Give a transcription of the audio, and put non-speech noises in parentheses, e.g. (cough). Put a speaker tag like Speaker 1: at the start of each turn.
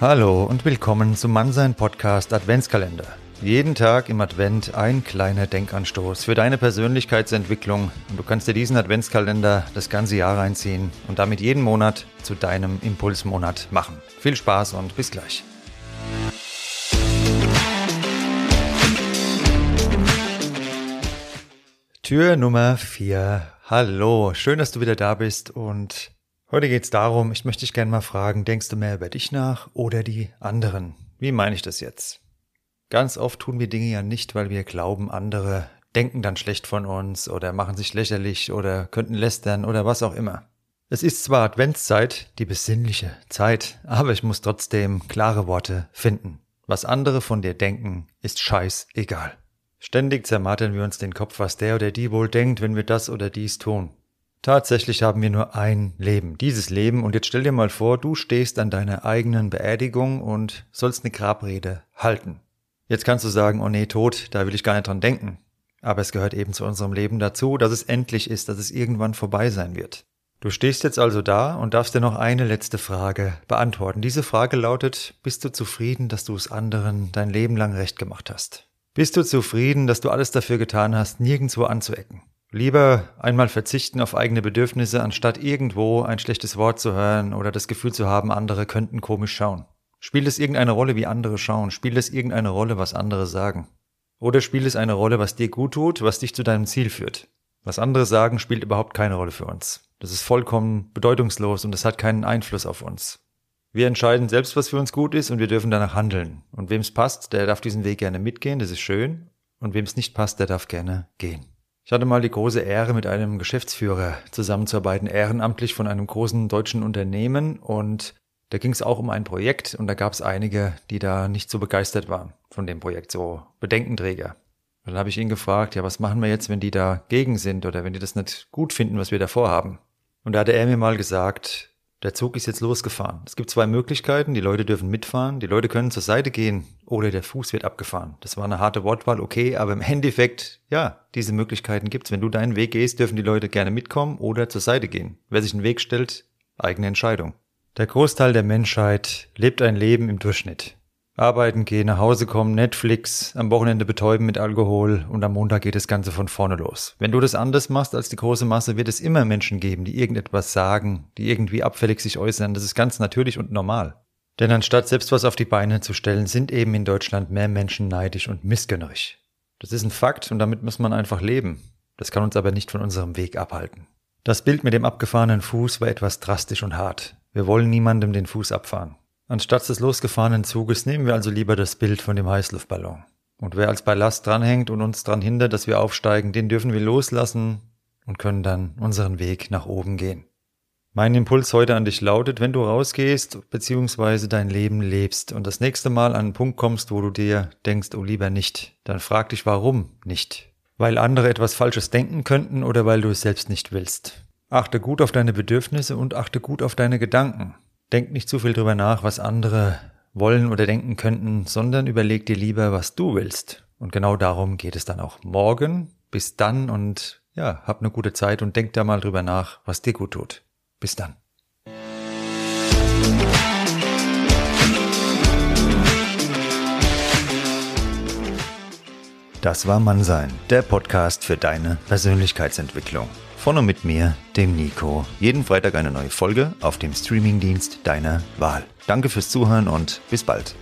Speaker 1: Hallo und willkommen zum Mannsein Podcast Adventskalender. Jeden Tag im Advent ein kleiner Denkanstoß für deine Persönlichkeitsentwicklung und du kannst dir diesen Adventskalender das ganze Jahr reinziehen und damit jeden Monat zu deinem Impulsmonat machen. Viel Spaß und bis gleich. Tür Nummer 4. Hallo, schön, dass du wieder da bist und Heute geht es darum, ich möchte dich gerne mal fragen, denkst du mehr über dich nach oder die anderen? Wie meine ich das jetzt? Ganz oft tun wir Dinge ja nicht, weil wir glauben, andere denken dann schlecht von uns oder machen sich lächerlich oder könnten lästern oder was auch immer. Es ist zwar Adventszeit, die besinnliche Zeit, aber ich muss trotzdem klare Worte finden. Was andere von dir denken, ist scheißegal. Ständig zermartern wir uns den Kopf, was der oder die wohl denkt, wenn wir das oder dies tun. Tatsächlich haben wir nur ein Leben, dieses Leben, und jetzt stell dir mal vor, du stehst an deiner eigenen Beerdigung und sollst eine Grabrede halten. Jetzt kannst du sagen, oh nee, tot, da will ich gar nicht dran denken. Aber es gehört eben zu unserem Leben dazu, dass es endlich ist, dass es irgendwann vorbei sein wird. Du stehst jetzt also da und darfst dir noch eine letzte Frage beantworten. Diese Frage lautet, bist du zufrieden, dass du es anderen dein Leben lang recht gemacht hast? Bist du zufrieden, dass du alles dafür getan hast, nirgendwo anzuecken? Lieber einmal verzichten auf eigene Bedürfnisse, anstatt irgendwo ein schlechtes Wort zu hören oder das Gefühl zu haben, andere könnten komisch schauen. Spielt es irgendeine Rolle, wie andere schauen? Spielt es irgendeine Rolle, was andere sagen? Oder spielt es eine Rolle, was dir gut tut, was dich zu deinem Ziel führt? Was andere sagen, spielt überhaupt keine Rolle für uns. Das ist vollkommen bedeutungslos und es hat keinen Einfluss auf uns. Wir entscheiden selbst, was für uns gut ist und wir dürfen danach handeln. Und wem es passt, der darf diesen Weg gerne mitgehen, das ist schön. Und wem es nicht passt, der darf gerne gehen. Ich hatte mal die große Ehre, mit einem Geschäftsführer zusammenzuarbeiten, ehrenamtlich von einem großen deutschen Unternehmen. Und da ging es auch um ein Projekt und da gab es einige, die da nicht so begeistert waren von dem Projekt, so Bedenkenträger. dann habe ich ihn gefragt, ja, was machen wir jetzt, wenn die dagegen sind oder wenn die das nicht gut finden, was wir da vorhaben? Und da hatte er mir mal gesagt, der Zug ist jetzt losgefahren. Es gibt zwei Möglichkeiten. Die Leute dürfen mitfahren. Die Leute können zur Seite gehen oder der Fuß wird abgefahren. Das war eine harte Wortwahl, okay, aber im (laughs) Endeffekt, ja, diese Möglichkeiten gibt's. Wenn du deinen Weg gehst, dürfen die Leute gerne mitkommen oder zur Seite gehen. Wer sich einen Weg stellt, eigene Entscheidung. Der Großteil der Menschheit lebt ein Leben im Durchschnitt. Arbeiten gehen, nach Hause kommen, Netflix, am Wochenende betäuben mit Alkohol und am Montag geht das Ganze von vorne los. Wenn du das anders machst als die große Masse, wird es immer Menschen geben, die irgendetwas sagen, die irgendwie abfällig sich äußern. Das ist ganz natürlich und normal. Denn anstatt selbst was auf die Beine zu stellen, sind eben in Deutschland mehr Menschen neidisch und missgönnerig. Das ist ein Fakt und damit muss man einfach leben. Das kann uns aber nicht von unserem Weg abhalten. Das Bild mit dem abgefahrenen Fuß war etwas drastisch und hart. Wir wollen niemandem den Fuß abfahren. Anstatt des losgefahrenen Zuges nehmen wir also lieber das Bild von dem Heißluftballon. Und wer als Ballast dranhängt und uns daran hindert, dass wir aufsteigen, den dürfen wir loslassen und können dann unseren Weg nach oben gehen. Mein Impuls heute an dich lautet, wenn du rausgehst bzw. dein Leben lebst und das nächste Mal an einen Punkt kommst, wo du dir denkst, oh lieber nicht, dann frag dich, warum nicht? Weil andere etwas Falsches denken könnten oder weil du es selbst nicht willst. Achte gut auf deine Bedürfnisse und achte gut auf deine Gedanken. Denk nicht zu viel drüber nach, was andere wollen oder denken könnten, sondern überleg dir lieber, was du willst. Und genau darum geht es dann auch morgen. Bis dann und ja, hab eine gute Zeit und denk da mal drüber nach, was dir gut tut. Bis dann. Das war Mannsein, der Podcast für deine Persönlichkeitsentwicklung. Von und mit mir, dem Nico. Jeden Freitag eine neue Folge auf dem Streamingdienst deiner Wahl. Danke fürs Zuhören und bis bald.